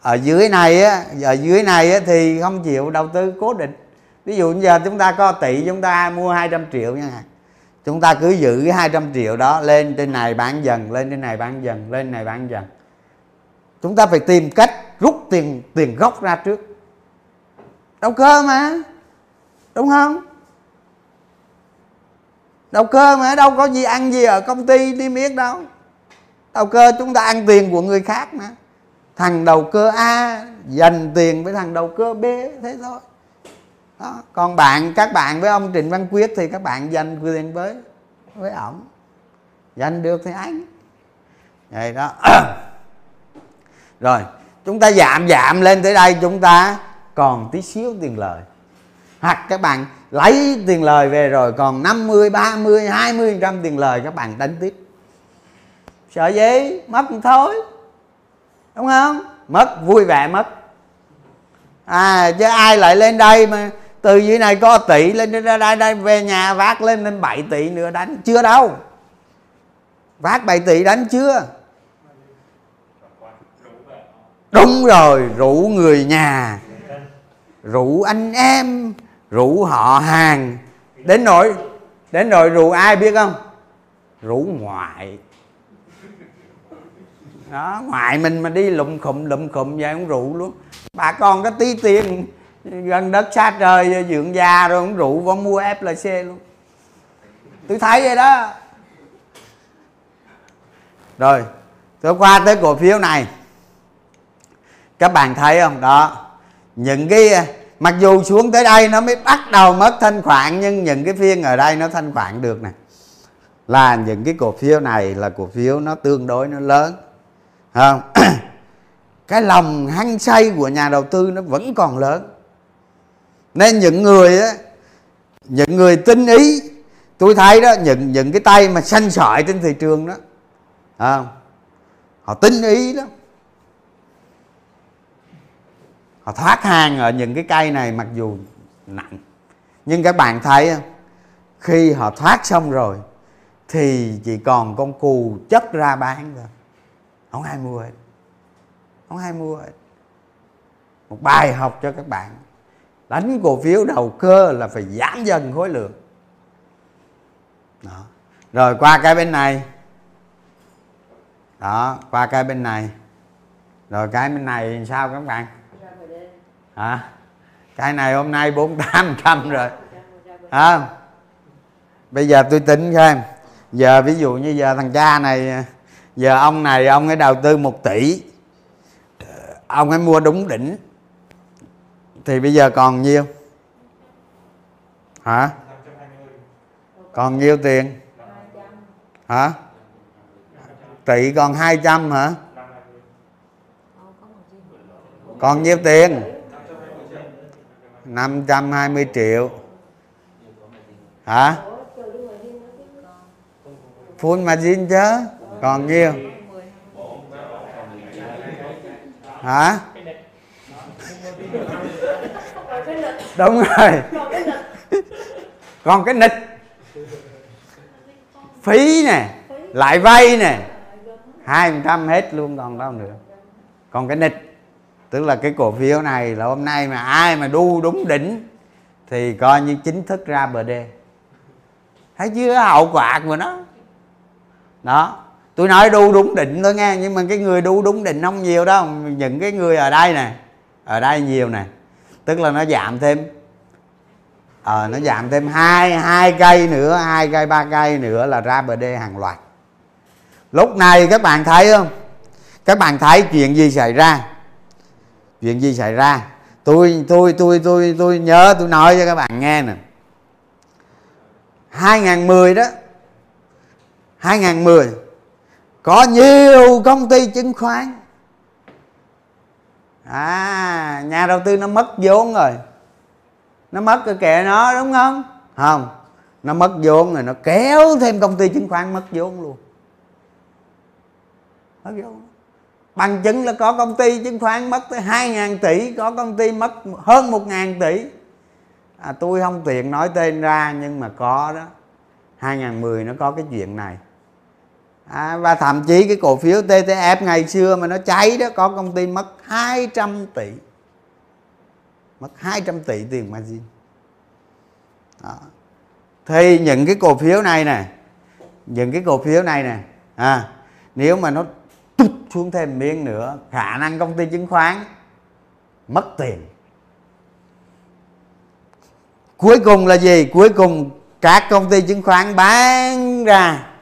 ở dưới này á ở dưới này á, thì không chịu đầu tư cố định ví dụ giờ chúng ta có tỷ chúng ta mua 200 triệu nha chúng ta cứ giữ cái 200 triệu đó lên trên này bán dần, lên trên này bán dần, lên này bán dần. Chúng ta phải tìm cách rút tiền tiền gốc ra trước. Đầu cơ mà, đúng không? Đầu cơ mà, đâu có gì ăn gì ở công ty đi yết đâu. Đầu cơ, chúng ta ăn tiền của người khác mà. Thằng đầu cơ a dành tiền với thằng đầu cơ b, thế thôi đó. còn bạn các bạn với ông trịnh văn quyết thì các bạn dành quyền với với ổng. Dành được thì anh vậy đó. [clears throat] Rồi chúng ta giảm giảm lên tới đây chúng ta còn tí xíu tiền lời. Hoặc các bạn lấy tiền lời về rồi còn 50, 30, 20 trăm tiền lời các bạn đánh tiếp. Sợ gì? Mất thôi. Đúng không? Mất vui vẻ mất. À chứ ai lại lên đây mà từ dưới này có tỷ lên đây, đây, đây về nhà vác lên lên 7 tỷ nữa đánh. Chưa đâu. Vác 7 tỷ đánh chưa? Đúng rồi rủ người nhà rủ anh em rủ họ hàng. Đến nỗi đến nỗi rủ ai biết không? Rủ ngoại. Đó ngoại mình mà đi lụm khụm lụm khụm vậy cũng rủ luôn. Bà con có tí tiền gần đất xa trời dưỡng già rồi không rượu vẫn mua flc luôn. Tôi thấy vậy đó. Rồi, tôi qua tới cổ phiếu này. Các bạn thấy không? Đó. Những cái, mặc dù xuống tới đây nó mới bắt đầu mất thanh khoản, nhưng những cái phiên ở đây nó thanh khoản được nè. Là những cái cổ phiếu này là cổ phiếu nó tương đối nó lớn. Không? [clears throat] Cái lòng hăng say của nhà đầu tư nó vẫn còn lớn nên những người á những người tinh ý tôi thấy đó những những cái tay mà xanh sỏi trên thị trường đó à, họ tinh ý lắm. Họ thoát hàng ở những cái cây này mặc dù nặng. Nhưng các bạn thấy khi họ thoát xong rồi thì chỉ còn con cù chất ra bán thôi. Không ai mua hết. Không ai mua hết. Một bài học cho các bạn đánh cổ phiếu đầu cơ là phải giảm dần khối lượng. Đó. rồi qua cái bên này. Đó, qua cái bên này. Rồi cái bên này sao các bạn? Hả? Cái này hôm nay bốn tám trăm rồi. Hả? Bây giờ tôi tính xem. Giờ ví dụ như giờ thằng cha này, giờ ông này, ông ấy đầu tư một tỷ. Ông ấy mua đúng đỉnh thì bây giờ còn nhiêu? Hả? Còn nhiêu tiền? Hả? Tỷ còn 200 hả? Còn nhiêu tiền? 520 triệu. Hả? Full margin chứ? Còn nhiêu? Hả? Đúng rồi. Còn cái nịch phí nè, lại vay nè. Hai phần trăm hết luôn, còn đâu nữa. Còn cái nịch tức là cái cổ phiếu này là hôm nay mà ai mà đu đúng đỉnh thì coi như chính thức ra bờ đê. Thấy chưa? Hậu quả của nó. Đó. Tôi nói đu đúng định thôi nghe, nhưng mà cái người đu đúng định không nhiều đâu. Những cái người ở đây nè, ở đây nhiều nè tức là nó giảm thêm. Ờ à, nó giảm thêm hai hai cây nữa hai cây ba cây nữa là ra bờ đê hàng loạt. Lúc này các bạn thấy không? Các bạn thấy chuyện gì xảy ra? Chuyện gì xảy ra? Tôi tôi tôi tôi tôi nhớ tôi nói cho các bạn nghe nè. 2010 đó. 2010 có nhiều công ty chứng khoán à nhà đầu tư nó mất vốn rồi. Nó mất cái kệ nó đúng không? Không nó mất vốn rồi nó kéo thêm công ty chứng khoán mất vốn luôn. Mất vốn. Bằng chứng là có công ty chứng khoán mất tới 2.000 tỷ có công ty mất hơn 1.000 tỷ. À, tôi không tiện nói tên ra nhưng mà có đó. 2010 nó có cái chuyện này à, và thậm chí cái cổ phiếu TTF ngày xưa mà nó cháy đó có công ty mất 200 tỷ. Mất 200 tỷ tiền margin. Đó. thì những cái cổ phiếu này nè những cái cổ phiếu này nè à, nếu mà nó tụt xuống thêm miếng nữa khả năng công ty chứng khoán mất tiền. Cuối cùng là gì? Cuối cùng các công ty chứng khoán bán ra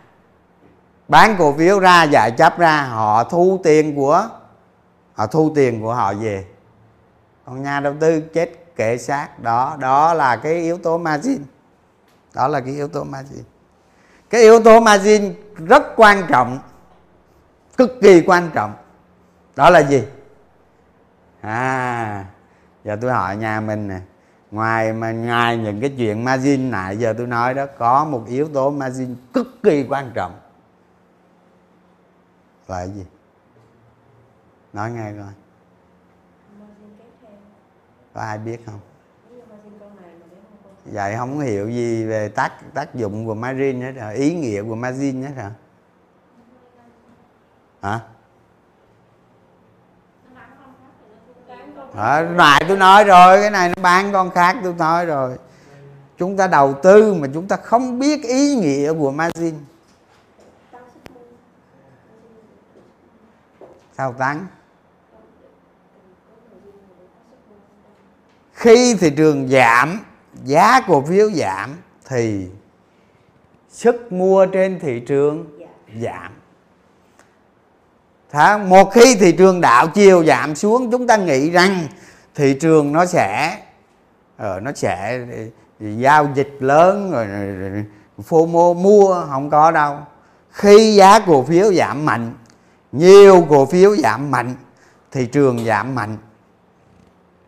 bán cổ phiếu ra giải chấp ra, họ thu tiền của, họ thu tiền của họ về. Còn nhà đầu tư chết kệ xác, đó đó là cái yếu tố margin. Đó là cái yếu tố margin. Cái yếu tố margin rất quan trọng, cực kỳ quan trọng. Đó là gì? À giờ tôi hỏi nhà mình nè. Ngoài mà ngoài những cái chuyện margin nãy giờ tôi nói đó, có một yếu tố margin cực kỳ quan trọng là cái gì? Nói ngay coi. Có ai biết không? Dạ, Vậy không hiểu gì về tác tác dụng của margin hết rồi ý nghĩa của margin hết rồi. Hả? À, nãy tôi nói rồi cái này nó bán con khác tôi nói rồi. Chúng ta đầu tư mà chúng ta không biết ý nghĩa của margin sao tán? Khi thị trường giảm giá cổ phiếu giảm thì sức mua trên thị trường giảm. Tháng một khi thị trường đạo chiều giảm xuống chúng ta nghĩ rằng thị trường nó sẽ ở nó sẽ giao dịch lớn rồi, rồi phô mô mua không có đâu. Khi giá cổ phiếu giảm mạnh nhiều cổ phiếu giảm mạnh, thị trường giảm mạnh,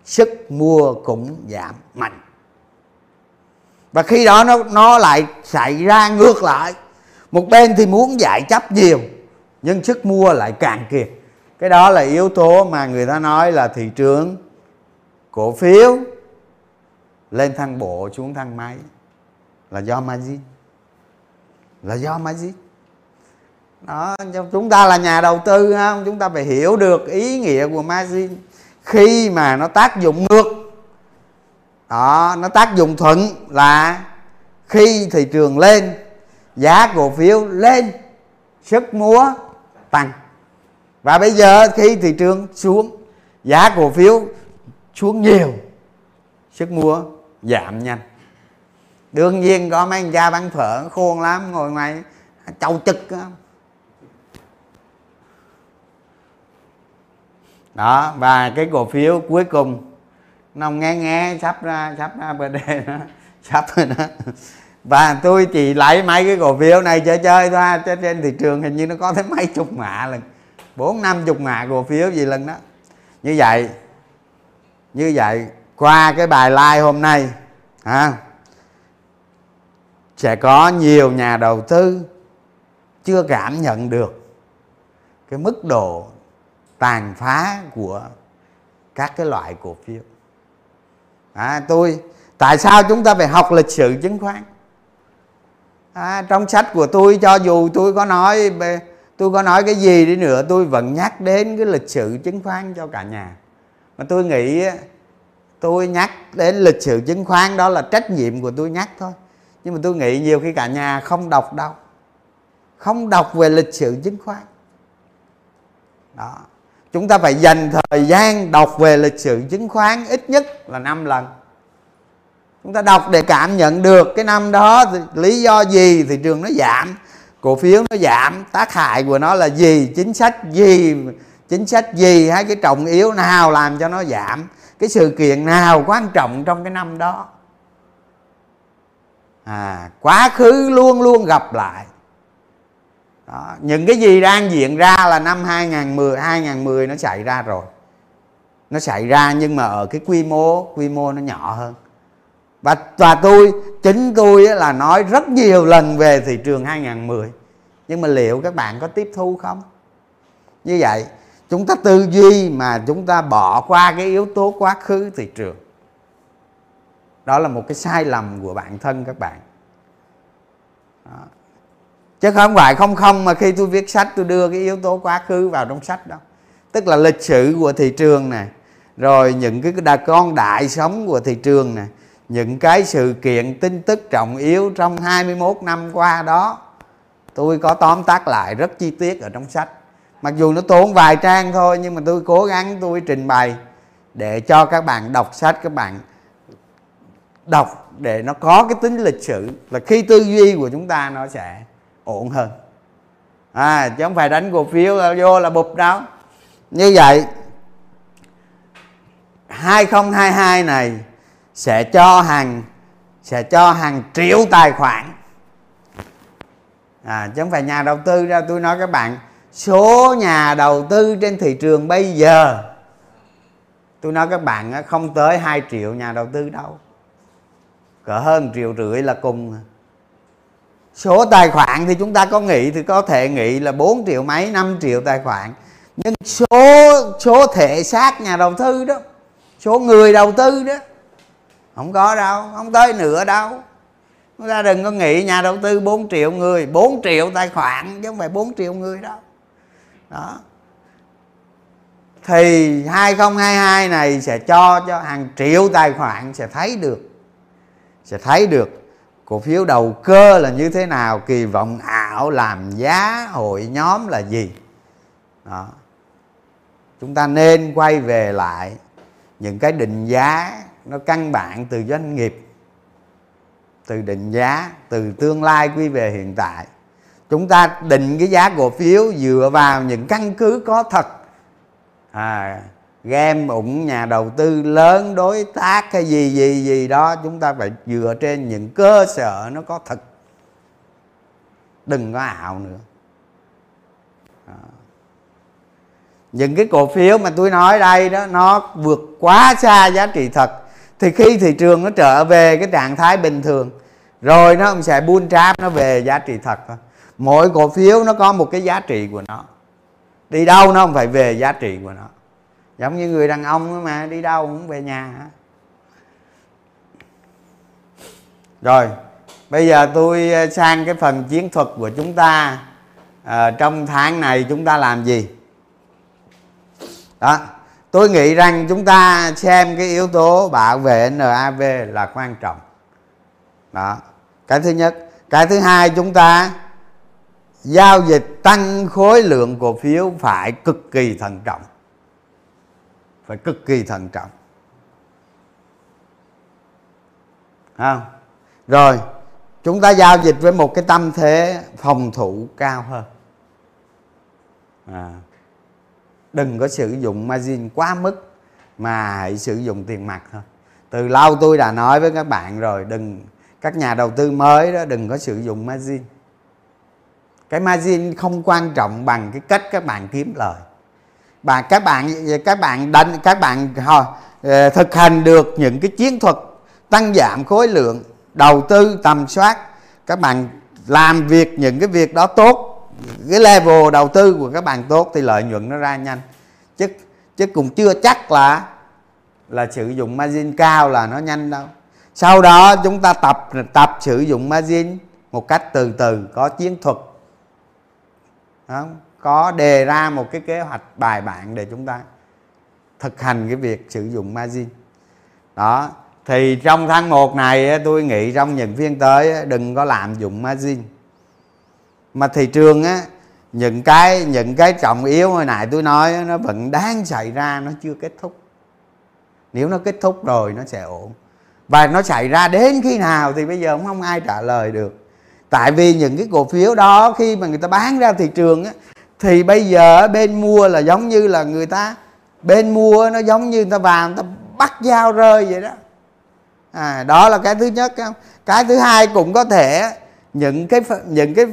sức mua cũng giảm mạnh. Và khi đó nó nó lại xảy ra ngược lại. Một bên thì muốn giải chấp nhiều, nhưng sức mua lại càng kiệt. Cái đó là yếu tố mà người ta nói là thị trường cổ phiếu lên thang bộ xuống thang máy. Là do margin. Là do margin đó chúng ta là nhà đầu tư không chúng ta phải hiểu được ý nghĩa của margin. Khi mà nó tác dụng ngược, đó, nó tác dụng thuận là khi thị trường lên, giá cổ phiếu lên, sức mua tăng. Và bây giờ khi thị trường xuống, giá cổ phiếu xuống nhiều, sức mua giảm nhanh. Đương nhiên có mấy anh cha bán phở khôn lắm, ngồi ngoài chầu chực không đó và cái cổ phiếu cuối cùng nó nghe nghe sắp ra sắp ra bd đó [laughs] sắp rồi đó. Và tôi chỉ lấy mấy cái cổ phiếu này chơi chơi thôi trên, trên thị trường hình như nó có tới mấy chục mạ lần bốn năm chục mạ cổ phiếu gì lần đó. Như vậy như vậy qua cái bài like hôm nay ha sẽ có nhiều nhà đầu tư chưa cảm nhận được cái mức độ tàn phá của các cái loại cổ phiếu. À, tôi tại sao chúng ta phải học lịch sử chứng khoán? À, trong sách của tôi cho dù tôi có nói tôi có nói cái gì đi nữa tôi vẫn nhắc đến cái lịch sử chứng khoán cho cả nhà. Mà tôi nghĩ tôi nhắc đến lịch sử chứng khoán đó là trách nhiệm của tôi nhắc thôi. Nhưng mà tôi nghĩ nhiều khi cả nhà không đọc đâu. Không đọc về lịch sử chứng khoán. Đó chúng ta phải dành thời gian đọc về lịch sử chứng khoán ít nhất là 5 lần. Chúng ta đọc để cảm nhận được cái năm đó thì lý do gì, thị trường nó giảm, cổ phiếu nó giảm, tác hại của nó là gì, chính sách gì, chính sách gì, hay cái trọng yếu nào làm cho nó giảm, cái sự kiện nào quan trọng trong cái năm đó. À quá khứ luôn luôn gặp lại đó. những cái gì đang diễn ra là năm 2010 2010 nó xảy ra rồi. Nó xảy ra nhưng mà ở cái quy mô quy mô nó nhỏ hơn. Và và tôi, chính tôi là nói rất nhiều lần về thị trường 2010 nhưng mà liệu các bạn có tiếp thu không? Như vậy, chúng ta tư duy mà chúng ta bỏ qua cái yếu tố quá khứ thị trường. Đó là một cái sai lầm của bản thân các bạn. Đó chứ không phải không không mà khi tôi viết sách tôi đưa cái yếu tố quá khứ vào trong sách đó tức là lịch sử của thị trường này, rồi những cái đà con đại sống của thị trường này, những cái sự kiện tin tức trọng yếu trong 21 năm qua đó, tôi có tóm tắt lại rất chi tiết ở trong sách. Mặc dù nó tốn vài trang thôi, nhưng mà tôi cố gắng tôi trình bày để cho các bạn đọc sách, các bạn đọc để nó có cái tính lịch sử. Là khi tư duy của chúng ta nó sẽ ổn hơn. À chứ không phải đánh cổ phiếu vô là bụp đâu. Như vậy 2022 này sẽ cho hàng sẽ cho hàng triệu tài khoản. À, chứ không phải nhà đầu tư ra. tôi nói các bạn số nhà đầu tư trên thị trường bây giờ tôi nói các bạn không tới 2 triệu nhà đầu tư đâu. Cỡ hơn triệu rưỡi là cùng số tài khoản thì chúng ta có nghĩ thì có thể nghĩ là 4 triệu mấy 5 triệu tài khoản. Nhưng số số thể xác nhà đầu tư đó, số người đầu tư đó, không có đâu, không tới nửa đâu. Chúng ta đừng có nghĩ nhà đầu tư 4 triệu người 4 triệu tài khoản chứ không phải 4 triệu người đâu. Đó. Thì 2022 này sẽ cho cho hàng triệu tài khoản sẽ thấy được, sẽ thấy được cổ phiếu đầu cơ là như thế nào? Kỳ vọng ảo làm giá hội nhóm là gì? Đó. Chúng ta nên quay về lại những cái định giá nó căn bản từ doanh nghiệp, từ định giá, từ tương lai quy về hiện tại. Chúng ta định cái giá cổ phiếu dựa vào những căn cứ có thật. À game ủng nhà đầu tư lớn, đối tác hay gì gì gì đó, chúng ta phải dựa trên những cơ sở nó có thật. Đừng có ảo nữa. Đó. những cái cổ phiếu mà tôi nói đây đó, nó vượt quá xa giá trị thật. Thì khi thị trường nó trở về cái trạng thái bình thường, rồi nó sẽ buôn trap, nó về giá trị thật thôi. Mỗi cổ phiếu nó có một cái giá trị của nó. Đi đâu nó không phải về giá trị của nó giống như người đàn ông mà đi đâu cũng về nhà rồi bây giờ tôi ờ, sang cái phần chiến thuật của chúng ta. À, trong tháng này chúng ta làm gì? Đó tôi nghĩ rằng chúng ta xem cái yếu tố bảo vệ NAV là quan trọng. Đó cái thứ nhất. Cái thứ hai chúng ta giao dịch tăng khối lượng cổ phiếu phải cực kỳ thận trọng phải cực kỳ thận trọng. Không? Rồi chúng ta giao dịch với một cái tâm thế phòng thủ cao hơn. À, đừng có sử dụng margin quá mức mà hãy sử dụng tiền mặt thôi. Từ lâu tôi đã nói với các bạn rồi đừng các nhà đầu tư mới đó đừng có sử dụng margin. Cái margin không quan trọng bằng cái cách các bạn kiếm lời và các bạn các bạn đánh các bạn họ thực hành được những cái chiến thuật tăng giảm khối lượng đầu tư tầm soát. Các bạn làm việc những cái việc đó tốt cái level đầu tư của các bạn tốt thì lợi nhuận nó ra nhanh. Chứ chứ cũng chưa chắc là là sử dụng margin cao là nó nhanh đâu. Sau đó chúng ta tập tập sử dụng margin một cách từ từ có chiến thuật. Đó, có đề ra một cái kế hoạch bài bản để chúng ta thực hành cái việc sử dụng margin. Đó, thì trong tháng 1 này tôi nghĩ trong những phiên tới đừng có lạm dụng margin. Mà thị trường á, những cái những cái trọng yếu hồi nãy tôi nói nó vẫn đang xảy ra, nó chưa kết thúc. Nếu nó kết thúc rồi, nó sẽ ổn. Và nó xảy ra đến khi nào thì bây giờ không ai trả lời được. Tại vì những cái cổ phiếu đó, khi mà người ta bán ra thị trường á thì bây giờ bên mua là giống như là người ta bên mua nó giống như người ta vào người ta bắt dao rơi vậy đó. À, đó là cái thứ nhất cái thứ hai cũng có thể những cái những cái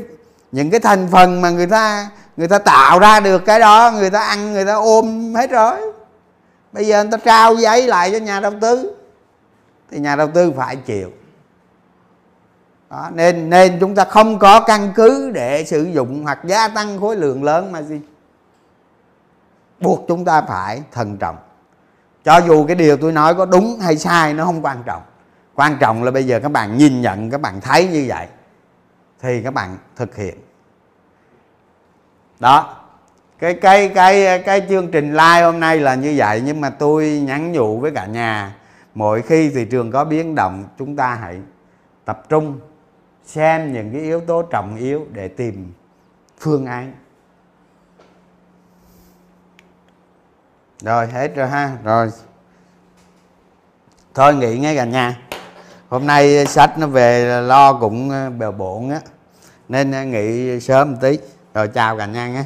những cái thành phần mà người ta người ta tạo ra được cái đó người ta ăn người ta ôm hết rồi. Bây giờ người ta trao giấy lại cho nhà đầu tư thì nhà đầu tư phải chịu đó, nên nên chúng ta không có căn cứ để sử dụng hoặc gia tăng khối lượng lớn mà gì. Buộc chúng ta phải thận trọng. Cho dù cái điều tôi nói có đúng hay sai nó không quan trọng. Quan trọng là bây giờ các bạn nhìn nhận các bạn thấy như vậy thì các bạn thực hiện. Đó cái cái cái cái chương trình live hôm nay là như vậy nhưng mà tôi nhắn nhủ với cả nhà mỗi khi thị trường có biến động chúng ta hãy tập trung xem những cái yếu tố trọng yếu để tìm phương án. Rồi, hết rồi ha. Rồi. Thôi, nghỉ ngay cả nhà. Hôm nay sách nó về lo cũng ờ, bèo bộn á. Nên ờ, nghỉ sớm một tí. Rồi, chào cả nhà nghe